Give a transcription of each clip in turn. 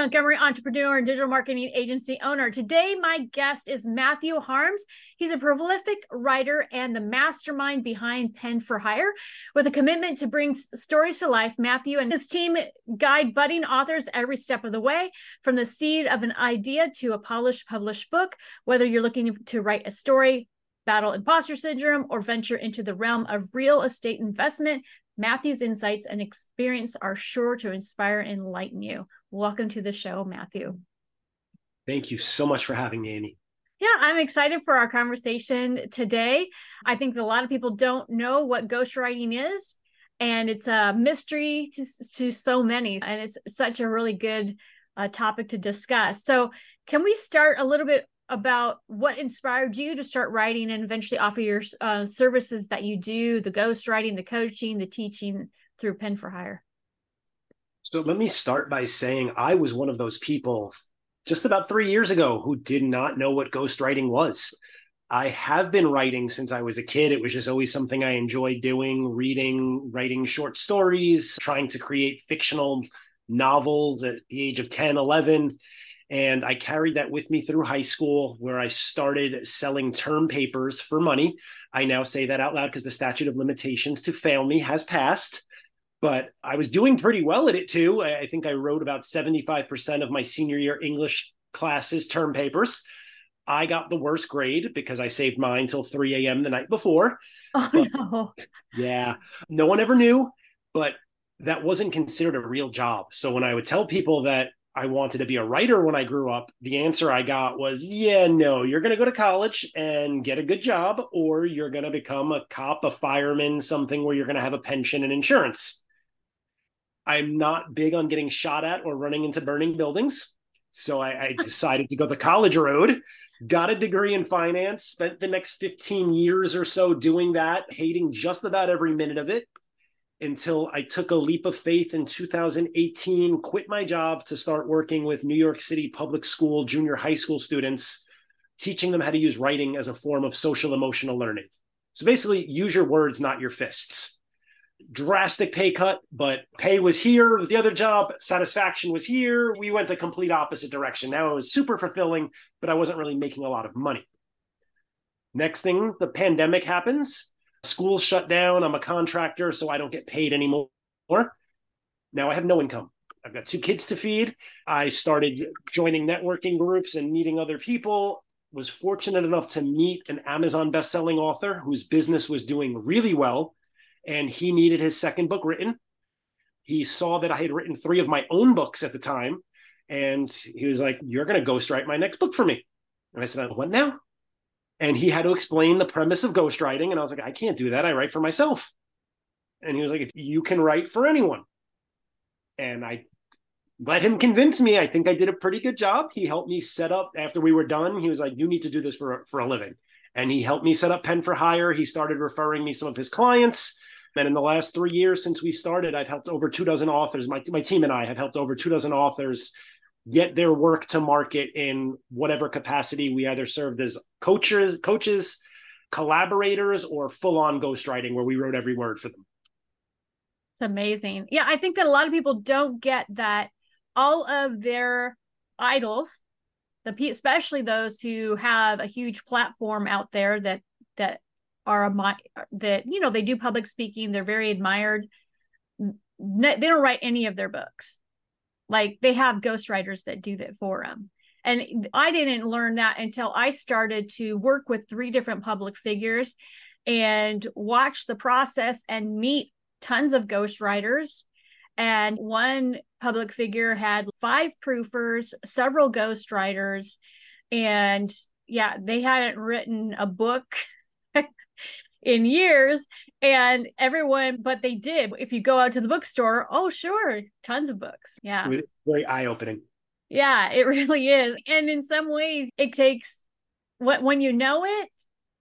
Montgomery, entrepreneur and digital marketing agency owner. Today, my guest is Matthew Harms. He's a prolific writer and the mastermind behind Pen for Hire. With a commitment to bring stories to life, Matthew and his team guide budding authors every step of the way, from the seed of an idea to a polished, published book. Whether you're looking to write a story, battle imposter syndrome, or venture into the realm of real estate investment, Matthew's insights and experience are sure to inspire and enlighten you. Welcome to the show, Matthew. Thank you so much for having me, Amy. Yeah, I'm excited for our conversation today. I think a lot of people don't know what ghostwriting is, and it's a mystery to, to so many, and it's such a really good uh, topic to discuss. So, can we start a little bit about what inspired you to start writing and eventually offer your uh, services that you do the ghostwriting, the coaching the teaching through pen for hire so let me start by saying i was one of those people just about three years ago who did not know what ghostwriting was i have been writing since i was a kid it was just always something i enjoyed doing reading writing short stories trying to create fictional novels at the age of 10 11 and I carried that with me through high school, where I started selling term papers for money. I now say that out loud because the statute of limitations to fail me has passed. But I was doing pretty well at it too. I think I wrote about 75% of my senior year English classes term papers. I got the worst grade because I saved mine till 3 a.m. the night before. Oh, but, no. Yeah. No one ever knew, but that wasn't considered a real job. So when I would tell people that I wanted to be a writer when I grew up, the answer I got was, yeah, no, you're going to go to college and get a good job, or you're going to become a cop, a fireman, something where you're going to have a pension and insurance. I'm not big on getting shot at or running into burning buildings. So I, I decided to go the college road, got a degree in finance, spent the next 15 years or so doing that, hating just about every minute of it until I took a leap of faith in 2018, quit my job to start working with New York City public school, junior high school students, teaching them how to use writing as a form of social emotional learning. So basically, use your words, not your fists. Drastic pay cut, but pay was here the other job, satisfaction was here. We went the complete opposite direction. Now it was super fulfilling, but I wasn't really making a lot of money. Next thing, the pandemic happens School's shut down. I'm a contractor, so I don't get paid anymore. Now I have no income. I've got two kids to feed. I started joining networking groups and meeting other people. Was fortunate enough to meet an Amazon best-selling author whose business was doing really well, and he needed his second book written. He saw that I had written three of my own books at the time, and he was like, "You're going to ghostwrite my next book for me." And I said, "What now?" and he had to explain the premise of ghostwriting. And I was like, I can't do that. I write for myself. And he was like, if you can write for anyone. And I let him convince me. I think I did a pretty good job. He helped me set up after we were done. He was like, you need to do this for, for a living. And he helped me set up Pen for Hire. He started referring me some of his clients. And in the last three years since we started, I've helped over two dozen authors. My, my team and I have helped over two dozen authors get their work to market in whatever capacity we either served as coaches, coaches, collaborators, or full on ghostwriting where we wrote every word for them. It's amazing. Yeah, I think that a lot of people don't get that all of their idols, the especially those who have a huge platform out there that that are a uh, that you know they do public speaking, they're very admired. They don't write any of their books like they have ghostwriters that do that for them. And I didn't learn that until I started to work with three different public figures and watch the process and meet tons of ghostwriters. And one public figure had five proofers, several ghostwriters, and yeah, they hadn't written a book in years and everyone but they did. If you go out to the bookstore oh sure tons of books. Yeah. Very eye-opening. Yeah it really is. And in some ways it takes what when you know it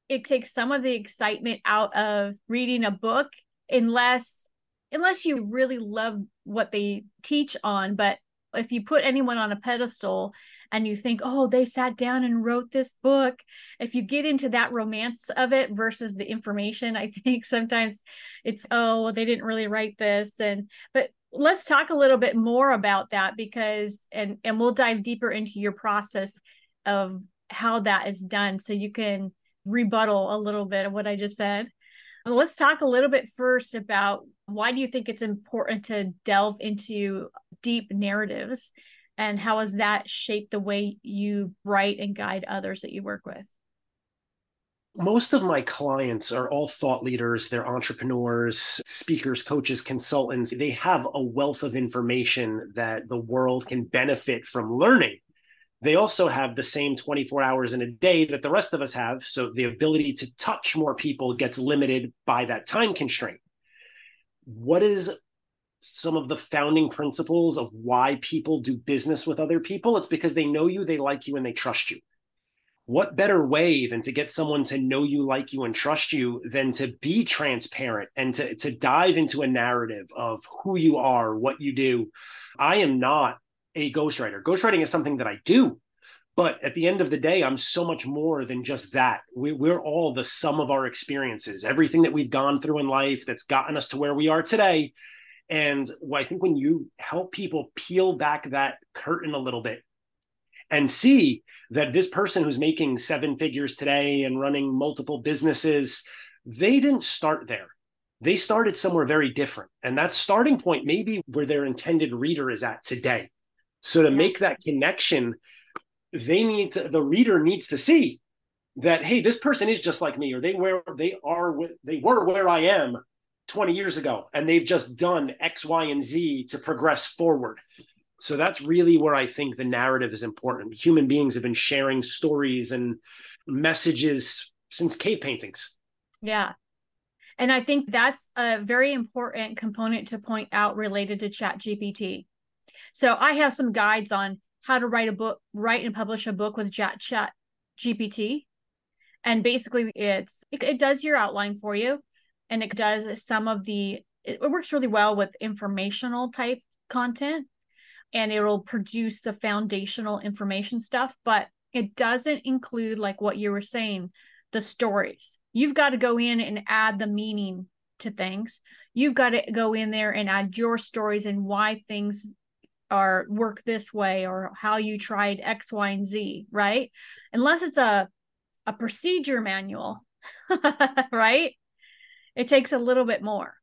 it takes some of the excitement out of reading a book unless unless you really love what they teach on, but if you put anyone on a pedestal and you think, oh, they sat down and wrote this book, if you get into that romance of it versus the information, I think sometimes it's, oh, they didn't really write this. And, but let's talk a little bit more about that because, and, and we'll dive deeper into your process of how that is done so you can rebuttal a little bit of what I just said. Let's talk a little bit first about why do you think it's important to delve into deep narratives and how has that shaped the way you write and guide others that you work with? Most of my clients are all thought leaders, they're entrepreneurs, speakers, coaches, consultants. They have a wealth of information that the world can benefit from learning they also have the same 24 hours in a day that the rest of us have. So the ability to touch more people gets limited by that time constraint. What is some of the founding principles of why people do business with other people? It's because they know you, they like you, and they trust you. What better way than to get someone to know you, like you, and trust you than to be transparent and to, to dive into a narrative of who you are, what you do? I am not a ghostwriter. Ghostwriting is something that I do, but at the end of the day, I'm so much more than just that. We, we're all the sum of our experiences, everything that we've gone through in life that's gotten us to where we are today. And I think when you help people peel back that curtain a little bit and see that this person who's making seven figures today and running multiple businesses, they didn't start there. They started somewhere very different. And that starting point may be where their intended reader is at today. So to make that connection, they need to, the reader needs to see that hey, this person is just like me, or they were they are they were where I am 20 years ago, and they've just done X, Y, and Z to progress forward. So that's really where I think the narrative is important. Human beings have been sharing stories and messages since cave paintings. Yeah. And I think that's a very important component to point out related to Chat GPT so I have some guides on how to write a book, write and publish a book with Chat Chat GPT. And basically it's it, it does your outline for you and it does some of the it, it works really well with informational type content and it will produce the foundational information stuff, but it doesn't include like what you were saying, the stories. You've got to go in and add the meaning to things. You've got to go in there and add your stories and why things or work this way or how you tried X, Y, and Z, right? Unless it's a a procedure manual, right? It takes a little bit more.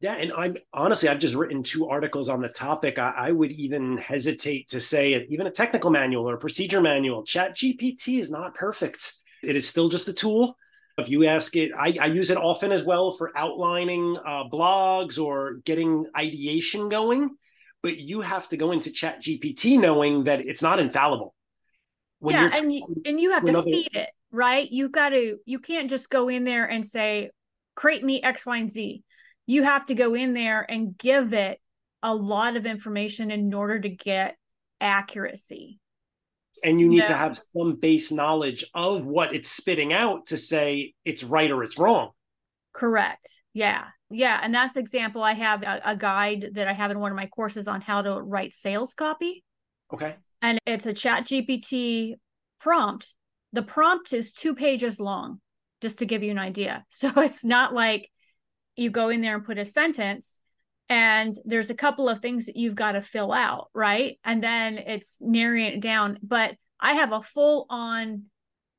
Yeah, and I'm honestly, I've just written two articles on the topic. I, I, would even hesitate to say even a technical manual or a procedure manual. Chat GPT is not perfect. It is still just a tool. If you ask it, I, I use it often as well for outlining uh, blogs or getting ideation going but you have to go into chat gpt knowing that it's not infallible when yeah and you, and you have to other... feed it right you got to you can't just go in there and say create me x y and z you have to go in there and give it a lot of information in order to get accuracy and you need no. to have some base knowledge of what it's spitting out to say it's right or it's wrong correct yeah yeah, and that's example. I have a, a, guide that I have in one of my courses on how to write sales copy. Okay. And it's a chat GPT prompt. The prompt is two pages long, just to give you an idea. So it's not like you go in there and put a sentence and there's a couple of things that you've got to fill out, right? And then it's narrowing it down. But I have a full on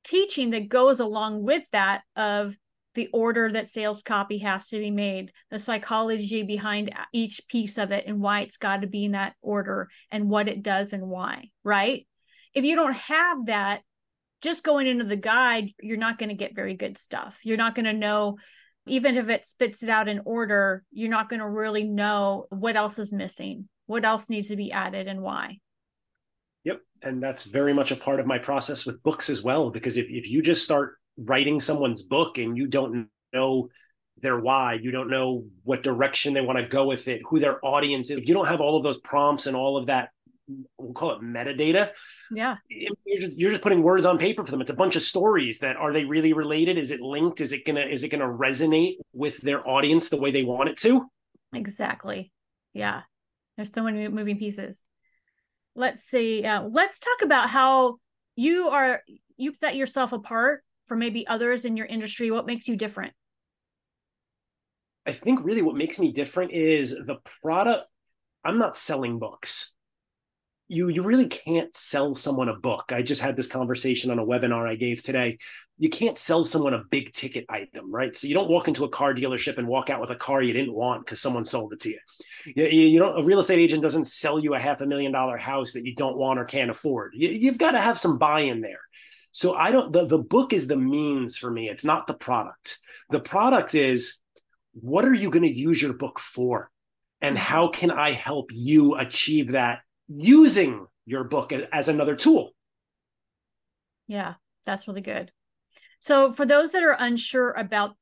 teaching that goes along with that of the order that sales copy has to be made, the psychology behind each piece of it, and why it's got to be in that order and what it does and why, right? If you don't have that, just going into the guide, you're not going to get very good stuff. You're not going to know, even if it spits it out in order, you're not going to really know what else is missing, what else needs to be added, and why. Yep. And that's very much a part of my process with books as well. Because if, if you just start writing someone's book and you don't know their why, you don't know what direction they want to go with it, who their audience is. If you don't have all of those prompts and all of that, we'll call it metadata. Yeah. You're just, you're just putting words on paper for them. It's a bunch of stories that are they really related? Is it linked? Is it gonna is it gonna resonate with their audience the way they want it to? Exactly. Yeah. There's so many moving pieces. Let's see. Uh, let's talk about how you are you set yourself apart from maybe others in your industry. What makes you different? I think really what makes me different is the product. I'm not selling books. You you really can't sell someone a book. I just had this conversation on a webinar I gave today. You can't sell someone a big ticket item, right? So you don't walk into a car dealership and walk out with a car you didn't want because someone sold it to you. You, you don't. A real estate agent doesn't sell you a half a million dollar house that you don't want or can't afford. You, you've got to have some buy in there. So I don't. The the book is the means for me. It's not the product. The product is what are you going to use your book for? And mm-hmm. how can I help you achieve that using your book as another tool? Yeah, that's really good. So, for those that are unsure about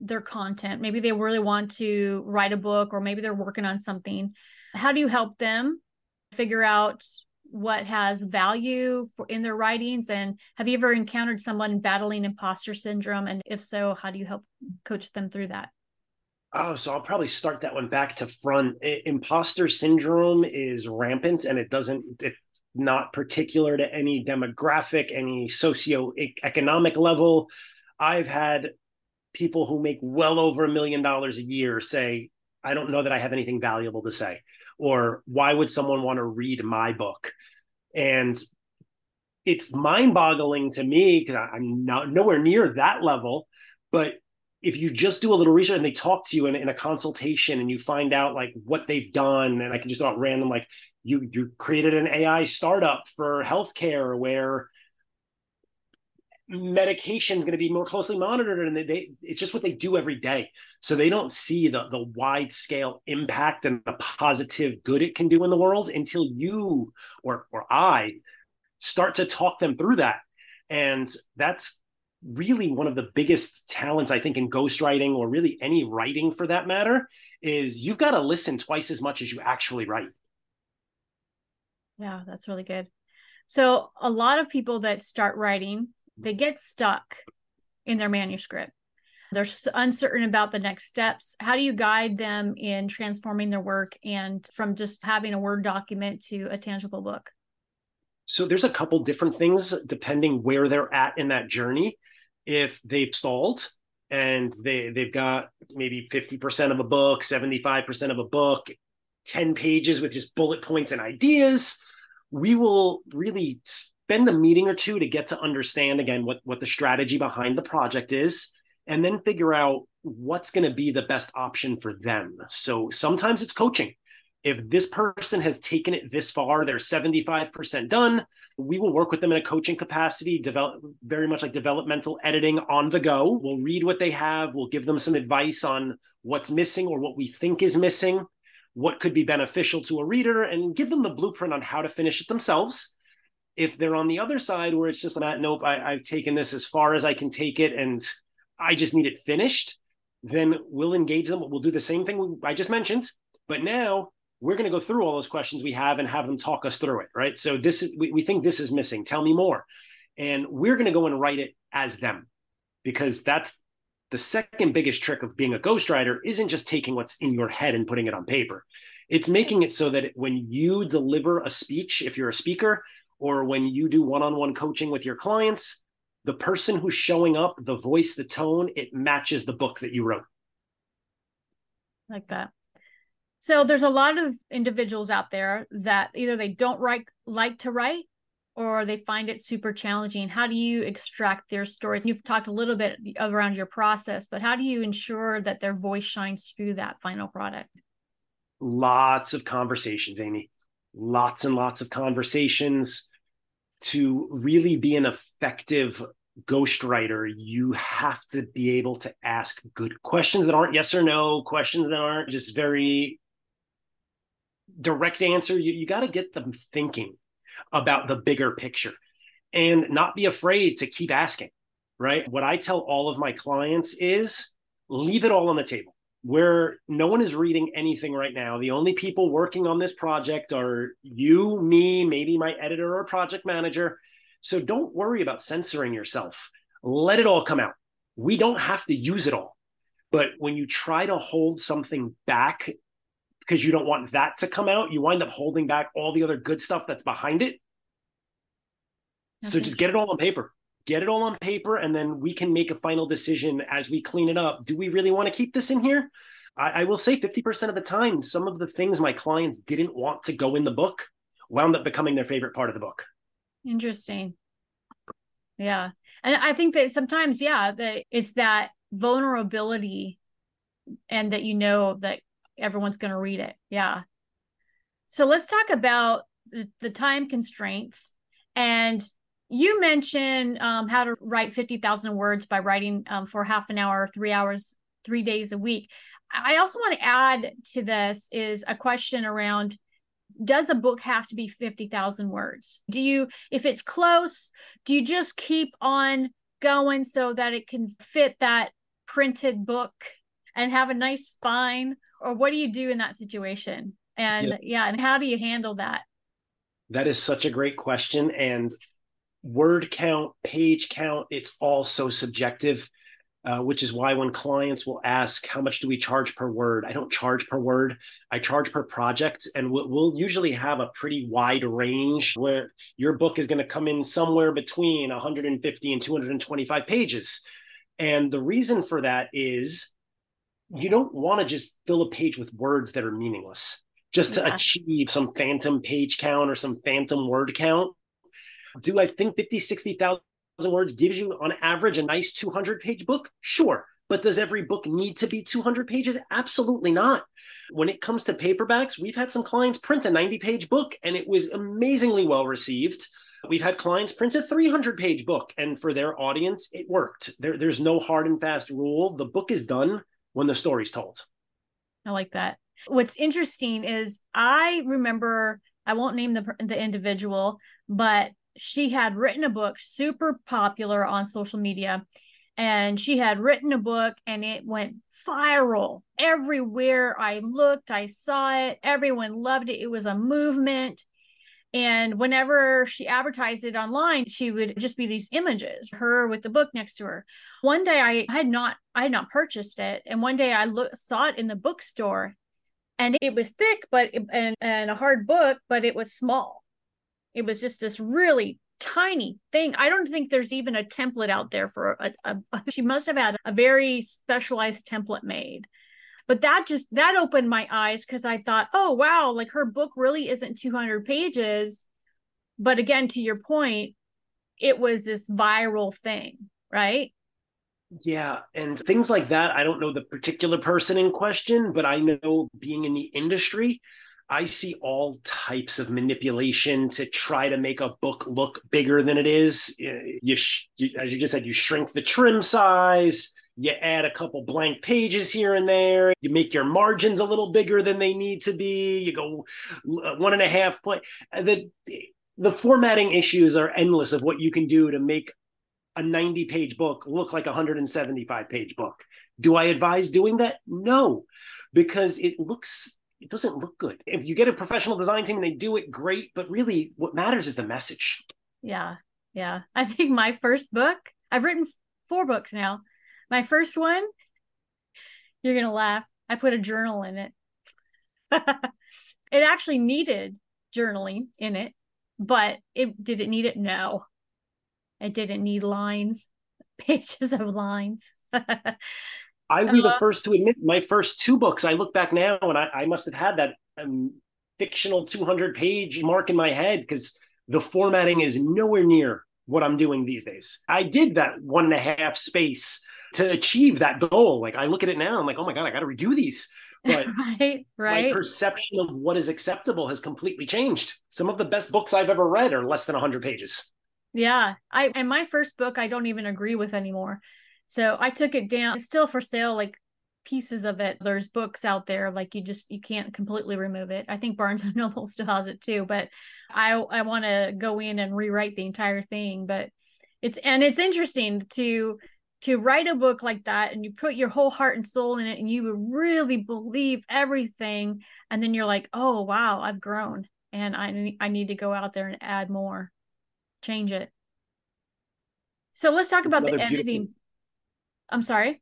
their content, maybe they really want to write a book or maybe they're working on something, how do you help them figure out what has value for in their writings and have you ever encountered someone battling imposter syndrome and if so how do you help coach them through that Oh, so I'll probably start that one back to front. Imposter syndrome is rampant and it doesn't, it's not particular to any demographic, any socio-economic level. I've had people who make well over a million dollars a year say, I don't know that I have anything valuable to say. Or why would someone want to read my book? And it's mind boggling to me because I'm not nowhere near that level. But if you just do a little research and they talk to you in, in a consultation and you find out like what they've done, and I can just not random like you you created an AI startup for healthcare where medication is going to be more closely monitored and they, they, it's just what they do every day. So they don't see the the wide scale impact and the positive good it can do in the world until you or or i start to talk them through that. And that's really one of the biggest talents I think in ghostwriting or really any writing for that matter is you've got to listen twice as much as you actually write. Yeah, that's really good. So a lot of people that start writing, they get stuck in their manuscript. They're uncertain about the next steps. How do you guide them in transforming their work and from just having a Word document to a tangible book? So there's a couple different things depending where they're at in that journey. If they've stalled and they they've got maybe 50% of a book, 75% of a book, 10 pages with just bullet points and ideas, we will really spend a meeting or two to get to understand again what what the strategy behind the project is and then figure out what's going to be the best option for them. So sometimes it's coaching if this person has taken it this far, they're 75% done. We will work with them in a coaching capacity, develop very much like developmental editing on the go. We'll read what they have, we'll give them some advice on what's missing or what we think is missing, what could be beneficial to a reader, and give them the blueprint on how to finish it themselves. If they're on the other side where it's just that, nope, I, I've taken this as far as I can take it and I just need it finished, then we'll engage them. We'll do the same thing I just mentioned. But now we're going to go through all those questions we have and have them talk us through it right? So this is we, we think this is missing. Tell me more. And we're going to go and write it as them because that's the second biggest trick of being a ghostwriter isn't just taking what's in your head and putting it on paper. It's making it so that when you deliver a speech if you're a speaker or when you do one-on-one coaching with your clients the person who's showing up the voice the tone it matches the book that you wrote. Like that so there's a lot of individuals out there that either they don't write like to write or they find it super challenging. How do you extract their stories? You've talked a little bit around your process, but how do you ensure that their voice shines through that final product? Lots of conversations, Amy. Lots and lots of conversations to really be an effective ghostwriter, you have to be able to ask good questions that aren't yes or no, questions that aren't just very direct answer. You, you got to get them thinking about the bigger picture and not be afraid to keep asking, right? What I tell all of my clients is leave it all on the table. Where no one is reading anything right now. The only people working on this project are you, me, maybe my editor or project manager. So don't worry about censoring yourself. Let it all come out. We don't have to use it all. But when you try to hold something back because you don't want that to come out. You wind up holding back all the other good stuff that's behind it. Okay. So just get it all on paper. Get it all on paper, and then we can make a final decision as we clean it up. Do we really want to keep this in here? I, I will say 50% of the time, some of the things my clients didn't want to go in the book wound up becoming their favorite part of the book. Interesting. Yeah. And I think that sometimes, yeah, that it's that vulnerability and that you know that everyone's going to read it. Yeah. So let's talk about the, time constraints. And you mentioned um, how to write 50,000 words by writing um, for half an hour, three hours, three days a week. I also want to add to this is a question around does a book have to be 50,000 words? Do you, if it's close, do you just keep on going so that it can fit that printed book and have a nice spine? Or what do you do in that situation? And yep. yeah, and how do you handle that? That is such a great question. And word count, page count, it's all so subjective. Uh, which is why when clients will ask how much do we charge per word i don't charge per word i charge per project and we'll, we'll usually have a pretty wide range where your book is going to come in somewhere between 150 and 225 pages and the reason for that is you don't want to just fill a page with words that are meaningless just to achieve some phantom page count or some phantom word count do i think 50 60000 words gives you on average a nice 200 page book? Sure. But does every book need to be 200 pages? Absolutely not. When it comes to paperbacks, we've had some clients print a 90 page book and it was amazingly well received. We've had clients print a 300 page book and for their audience, it worked. There, there's no hard and fast rule. The book is done when the story's told. I like that. What's interesting is I remember, I won't name the, the individual, but she had written a book super popular on social media and she had written a book and it went viral everywhere i looked i saw it everyone loved it it was a movement and whenever she advertised it online she would just be these images her with the book next to her one day i had not i had not purchased it and one day i look, saw it in the bookstore and it was thick but and, and a hard book but it was small it was just this really tiny thing. I don't think there's even a template out there for a, a, a, she must have had a very specialized template made. But that just that opened my eyes cuz I thought, "Oh wow, like her book really isn't 200 pages." But again to your point, it was this viral thing, right? Yeah, and things like that, I don't know the particular person in question, but I know being in the industry, I see all types of manipulation to try to make a book look bigger than it is. Eh, you, you, as you just said, you shrink the trim size, you add a couple blank pages here and there, you make your margins a little bigger than they need to be. You go uh, one and a half point. Uh, the the formatting issues are endless of what you can do to make a 90 page book look like a 175 page book. Do I advise doing that? No, because it looks it doesn't look good. If you get a professional design team and they do it great, but really what matters is the message. Yeah. Yeah. I think my first book, I've written four books now. My first one, you're going to laugh. I put a journal in it. it actually needed journaling in it, but it did it need it? No. It didn't need lines, pages of lines. I would be the uh-huh. first to admit my first two books. I look back now and I, I must have had that um, fictional 200 page mark in my head because the formatting is nowhere near what I'm doing these days. I did that one and a half space to achieve that goal. Like I look at it now, I'm like, oh my God, I got to redo these. But right, right. my perception of what is acceptable has completely changed. Some of the best books I've ever read are less than 100 pages. Yeah. I and my first book I don't even agree with anymore. So I took it down. It's still for sale, like pieces of it. There's books out there, like you just you can't completely remove it. I think Barnes and Noble still has it too, but I I want to go in and rewrite the entire thing. But it's and it's interesting to to write a book like that and you put your whole heart and soul in it and you really believe everything and then you're like oh wow i've grown and i i need to go out there and add more change it so let's talk about Another the editing I'm sorry.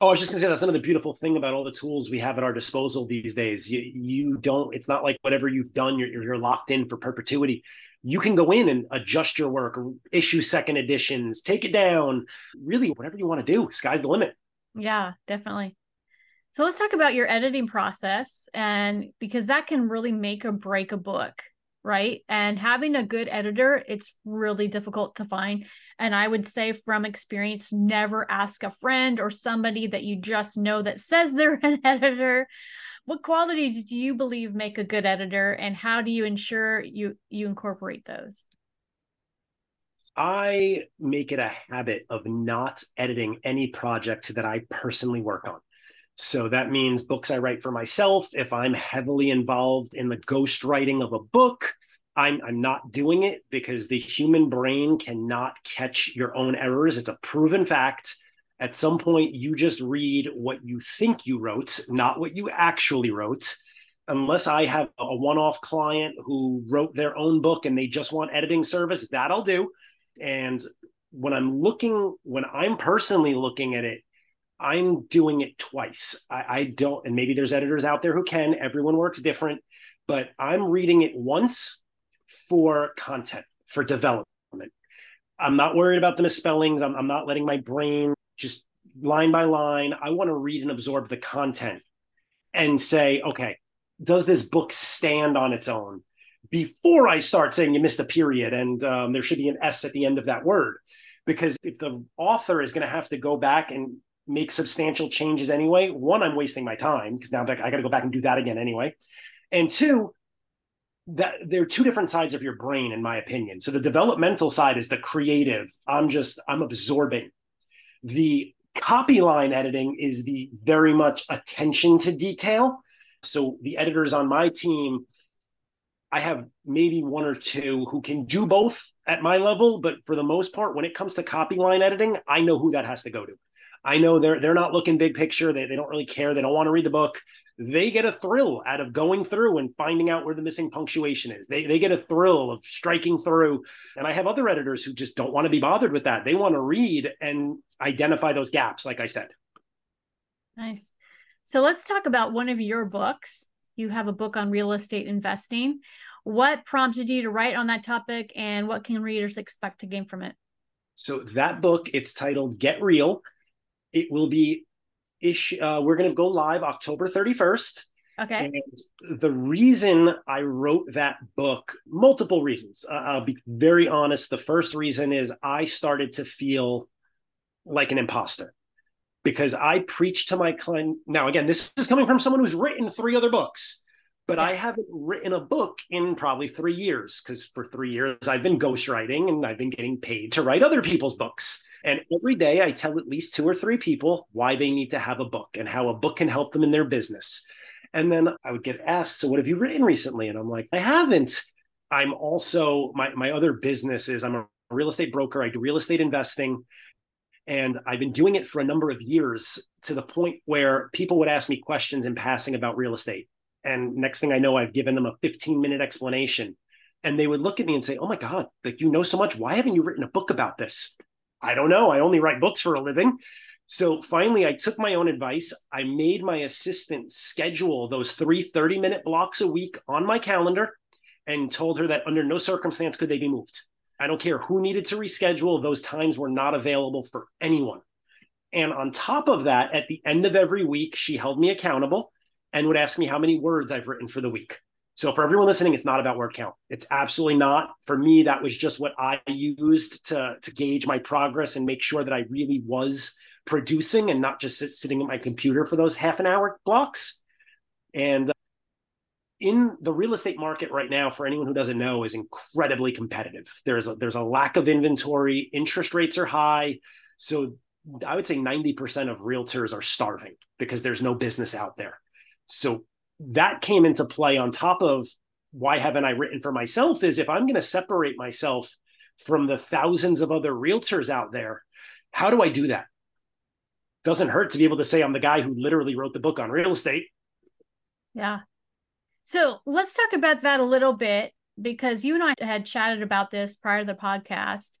Oh, I was just gonna say that's another beautiful thing about all the tools we have at our disposal these days. You, you don't. It's not like whatever you've done, you're you're locked in for perpetuity. You can go in and adjust your work, issue second editions, take it down. Really, whatever you want to do. Sky's the limit. Yeah, definitely. So let's talk about your editing process, and because that can really make or break a book right? And having a good editor, it's really difficult to find. And I would say from experience, never ask a friend or somebody that you just know that says they're an editor. What qualities do you believe make a good editor and how do you ensure you you incorporate those? I make it a habit of not editing any project that I personally work on. So that means books I write for myself. If I'm heavily involved in the ghost writing of a book, I'm I'm not doing it because the human brain cannot catch your own errors. It's a proven fact. At some point, you just read what you think you wrote, not what you actually wrote. Unless I have a one-off client who wrote their own book and they just want editing service, that I'll do. And when I'm looking, when I'm personally looking at it, I'm doing it twice. I, I, don't, and maybe there's editors out there who can. Everyone works different, but I'm reading it once for content, for development. I'm not worried about the misspellings. I'm, I'm not letting my brain just line by line. I want to read and absorb the content and say, okay, does this book stand on its own? Before I start saying you missed a period and um, there should be an S at the end of that word. Because if the author is going to have to go back and make substantial changes anyway. One, I'm wasting my time because now I got to go back and do that again anyway. And two, that there are two different sides of your brain, in my opinion. So the developmental side is the creative. I'm just I'm absorbing. The copy line editing is the very much attention to detail. So the editors on my team, I have maybe one or two who can do both at my level, but for the most part, when it comes to copy line editing, I know who that has to go to. I know they're they're not looking big picture. They, they don't really care. They don't want to read the book. They get a thrill out of going through and finding out where the missing punctuation is. They they get a thrill of striking through. And I have other editors who just don't want to be bothered with that. They want to read and identify those gaps, like I said. Nice. So let's talk about one of your books. You have a book on real estate investing. What prompted you to write on that topic and what can readers expect to gain from it? So that book, it's titled Get Real it will be ish. Uh, we're going to go live October 31st. Okay. And the reason I wrote that book, multiple reasons. Uh, I'll be very honest. The first reason is I started to feel like an imposter because I preach to my client. Now, again, this is coming from someone who's written three other books, but yeah. I haven't written a book in probably three years because for three years I've been ghostwriting and I've been getting paid to write other people's books. And every day I tell at least two or three people why they need to have a book and how a book can help them in their business. And then I would get asked, So what have you written recently? And I'm like, I haven't. I'm also, my, my other business is I'm a real estate broker. I do real estate investing. And I've been doing it for a number of years to the point where people would ask me questions in passing about real estate. And next thing I know, I've given them a 15 minute explanation. And they would look at me and say, Oh my God, like you know so much. Why haven't you written a book about this? I don't know. I only write books for a living. So finally, I took my own advice. I made my assistant schedule those three 30 minute blocks a week on my calendar and told her that under no circumstance could they be moved. I don't care who needed to reschedule, those times were not available for anyone. And on top of that, at the end of every week, she held me accountable and would ask me how many words I've written for the week. So for everyone listening, it's not about word count. It's absolutely not. For me, that was just what I used to, to gauge my progress and make sure that I really was producing and not just sit, sitting at my computer for those half an hour blocks. And uh, in the real estate market right now, for anyone who doesn't know, is incredibly competitive. There's a, there's a lack of inventory. Interest rates are high. So I would say 90% of realtors are starving because there's no business out there. So that came into play on top of why haven't I written for myself is if I'm going to separate myself from the thousands of other realtors out there, how do I do that? Doesn't hurt to be able to say I'm the guy who literally wrote the book on real estate. Yeah. So let's talk about that a little bit because you and I had chatted about this prior to the podcast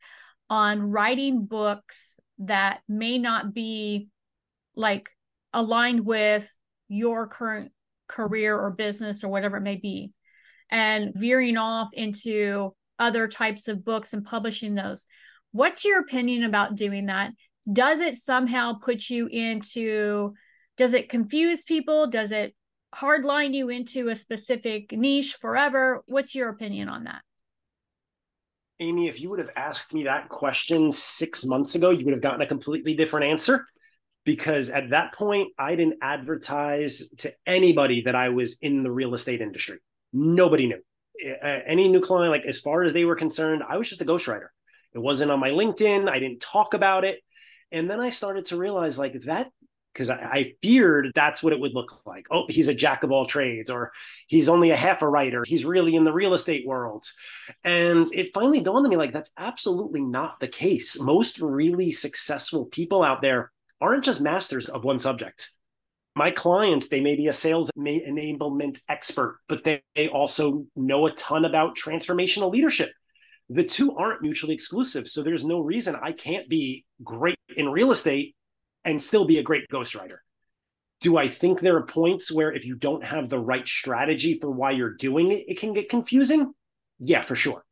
on writing books that may not be like aligned with your current career or business or whatever it may be and veering off into other types of books and publishing those what's your opinion about doing that? Does it somehow put you into does it confuse people? Does it hardline you into a specific niche forever? What's your opinion on that? Amy if you would have asked me that question six months ago you would have gotten a completely different answer because at that point I didn't advertise to anybody that I was in the real estate industry. Nobody knew. Any new client, like as far as they were concerned, I was just a ghostwriter. It wasn't on my LinkedIn. I didn't talk about it. And then I started to realize like that because I, I, feared that's what it would look like. Oh, he's a jack of all trades, or he's only a half a writer. He's really in the real estate world. And it finally dawned on me like that's absolutely not the case. Most really successful people out there aren't just masters of one subject. My clients, they may be a sales enablement expert, but they, they also know a ton about transformational leadership. The two aren't mutually exclusive. So there's no reason I can't be great in real estate and still be a great ghostwriter. Do I think there are points where if you don't have the right strategy for why you're doing it, it can get confusing? Yeah, for sure.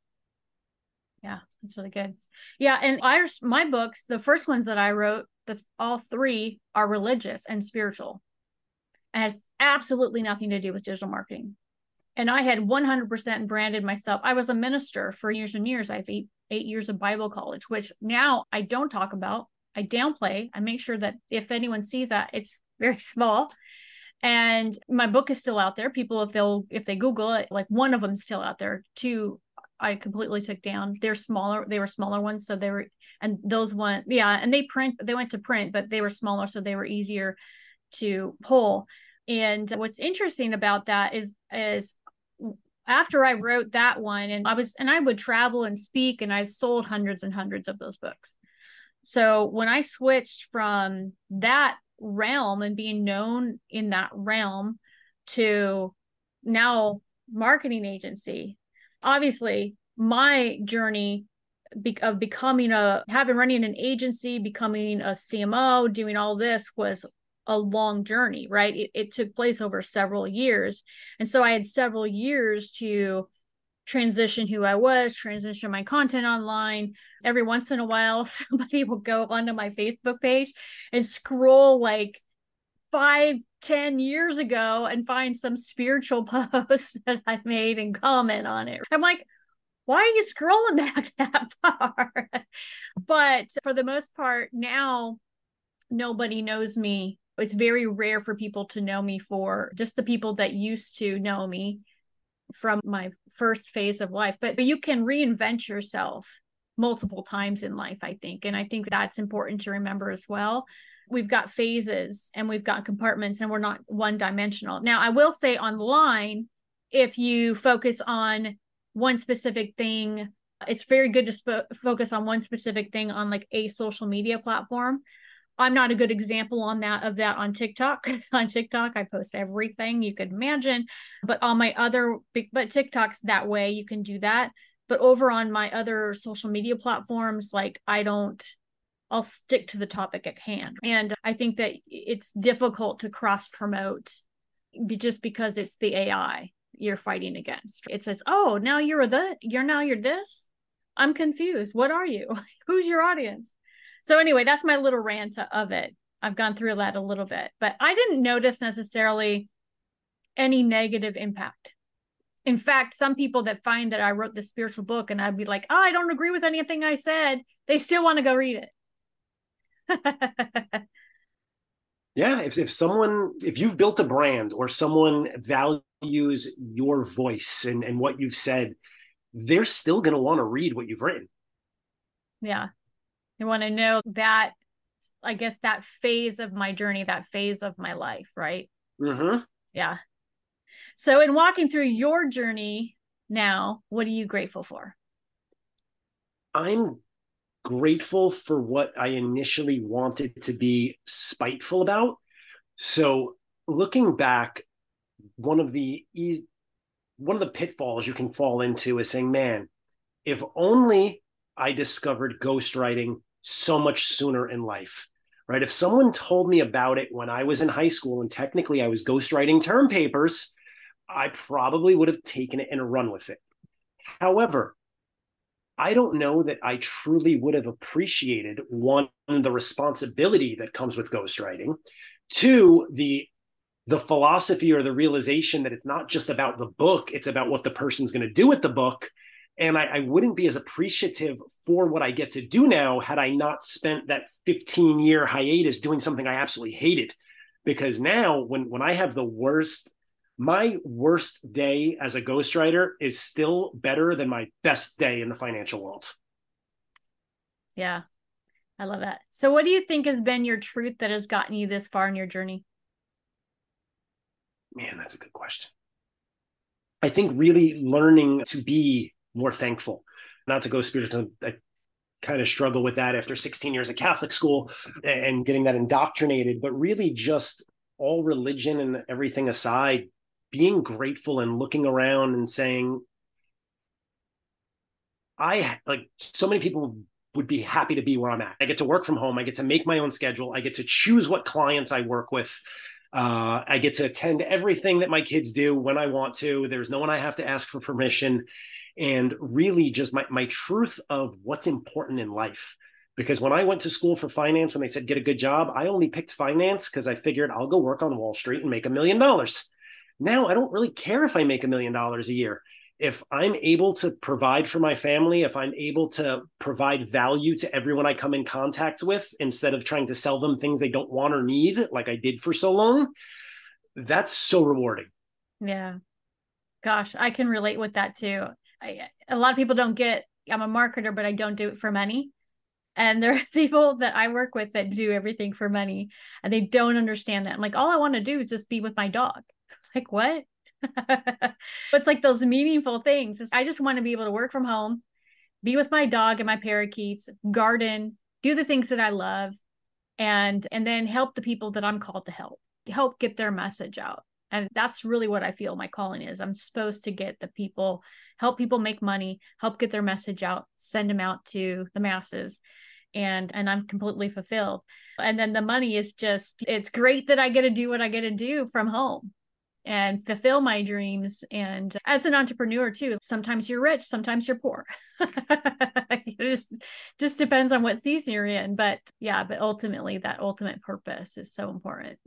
Yeah, that's really good. Yeah, and I my books, the first ones that I wrote, the all three are religious and spiritual. And has absolutely nothing to do with digital marketing. And i had 100% branded myself. I was a minister for years and years. I have eight, eight years of bible college which now i don't talk about. I downplay. I make sure that if anyone sees that it's very small. And my book is still out there. People if they'll if they google it like one of them is still out there two I completely took down. They're smaller. They were smaller ones, so they were, and those one, yeah, and they print. They went to print, but they were smaller, so they were easier to pull. And what's interesting about that is, is after I wrote that one, and I was, and I would travel and speak, and I've sold hundreds and hundreds of those books. So when I switched from that realm and being known in that realm to now marketing agency obviously my journey of becoming a having running an agency becoming a cmo doing all this was a long journey right? It, it took place over several years. And so i had several years to transition who i was transition my content online. Every once in a while somebody will go onto my facebook page and scroll like five, ten years ago and find some spiritual post that I made and comment on it. I'm like, why are you scrolling back that far? but for the most part, now nobody knows me. It's very rare for people to know me for just the people that used to know me from my first phase of life. But you can reinvent yourself multiple times in life, I think. And I think that's important to remember as well we've got phases and we've got compartments and we're not one dimensional. Now, I will say online, if you focus on one specific thing, it's very good to sp- focus on one specific thing on like a social media platform. I'm not a good example on that of that on TikTok. on TikTok, I post everything you could imagine, but on my other but TikTok's that way you can do that. But over on my other social media platforms, like I don't I'll stick to the topic at hand. And I think that it's difficult to cross promote just because it's the AI you're fighting against. It says, "Oh, now you're the you're now you're this." I'm confused. What are you? Who's your audience? So anyway, that's my little rant of it. I've gone through that a little bit, but I didn't notice necessarily any negative impact. In fact, some people that find that I wrote the spiritual book and I'd be like, "Oh, I don't agree with anything I said," they still want to go read it. yeah, if, if someone, if you've built a brand or someone values your voice and, and what you've said, they're still going to want to read what you've written. Yeah. They want to know that, I guess, that phase of my journey, that phase of my life, right? Mm-hmm. Yeah. So, in walking through your journey now, what are you grateful for? I'm grateful for what I initially wanted to be spiteful about. So looking back, one of the one of the pitfalls you can fall into is saying, "Man, if only I discovered ghostwriting so much sooner in life, right? If someone told me about it when I was in high school and technically I was ghostwriting term papers, I probably would have taken it and run with it. However, I don't know that I truly would have appreciated one, the responsibility that comes with ghostwriting, two, the the philosophy or the realization that it's not just about the book, it's about what the person's going to do with the book. And I, I, wouldn't be as appreciative for what I get to do now had I not spent that 15 year hiatus doing something I absolutely hated. Because now, when when I have the worst my worst day as a ghostwriter is still better than my best day in the financial world. Yeah, I love that. So, what do you think has been your truth that has gotten you this far in your journey? Man, that's a good question. I think really learning to be more thankful, not to go spiritual. I kind of struggle with that after 16 years of Catholic school and getting that indoctrinated, but really just all religion and everything aside, being grateful and looking around and saying, I like so many people would be happy to be where I'm at. I get to work from home. I get to make my own schedule. I get to choose what clients I work with. Uh, I get to attend everything that my kids do when I want to. There's no one I have to ask for permission. And really, just my, my truth of what's important in life. Because when I went to school for finance, when they said get a good job, I only picked finance because I figured I'll go work on Wall Street and make a million dollars. Now I don't really care if I make a million dollars a year. If I'm able to provide for my family, if I'm able to provide value to everyone I come in contact with instead of trying to sell them things they don't want or need, like I did for so long, that's so rewarding. Yeah. Gosh, I can relate with that too. I, a lot of people don't get, I'm a marketer, but I don't do it for money. And there are people that I work with that do everything for money and they don't understand that. I'm like, all I want to do is just be with my dog. like what? It's like those meaningful things. I just want to be able to work from home be with my dog and my parakeets garden do the things that i love and and then help the people that i'm called to help help get their message out. And that's really what i feel my calling is. I'm supposed to get the people help people make money help get their message out send them out to the masses and and i'm completely fulfilled. And then the money is just it's great that i get to do what i get to do from home and fulfill my dreams. And as an entrepreneur, too, sometimes you're rich, sometimes you're poor. it just, just depends on what season you're in. But yeah, but ultimately, that ultimate purpose is so important.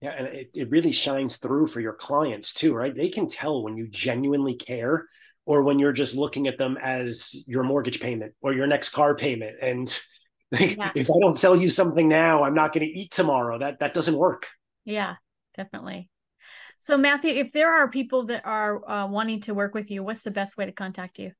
Yeah, and it, it really shines through for your clients too, right? They can tell when you genuinely care or when you're just looking at them as your mortgage payment or your next car payment. And yeah. if I don't sell you something now, I'm not going to eat tomorrow. That that doesn't work. Yeah, definitely. So, Matthew, if there are people that are uh, wanting to work with you, what's the best way to contact you?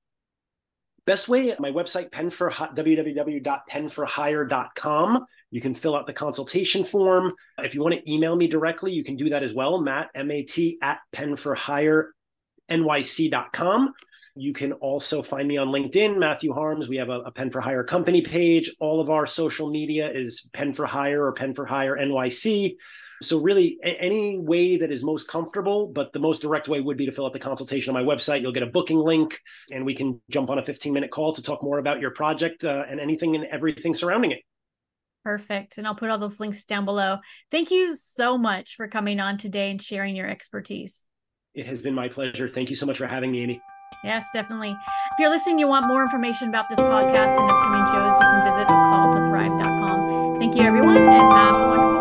Best way, my website, pen for www.penforhire.com. You can fill out the consultation form. If you want to email me directly, you can do that as well. Matt, M-A-T, at penforhirenyc.com. You can also find me on LinkedIn, Matthew Harms. We have a, a, Pen for Hire company page. All of our social media is Pen for Hire or Pen for Hire NYC. So really any way that is most comfortable, but the most direct way would be to fill out the consultation on my website. You'll get a booking link and we can jump on a 15 minute call to talk more about your project uh, and anything and everything surrounding it. Perfect. And I'll put all those links down below. Thank you so much for coming on today and sharing your expertise. It has been my pleasure. Thank you so much for having me, Amy. Yes, definitely. If you're listening, you want more information about this podcast and upcoming shows, you can visit calltothrive.com. Thank you, everyone, and have a wonderful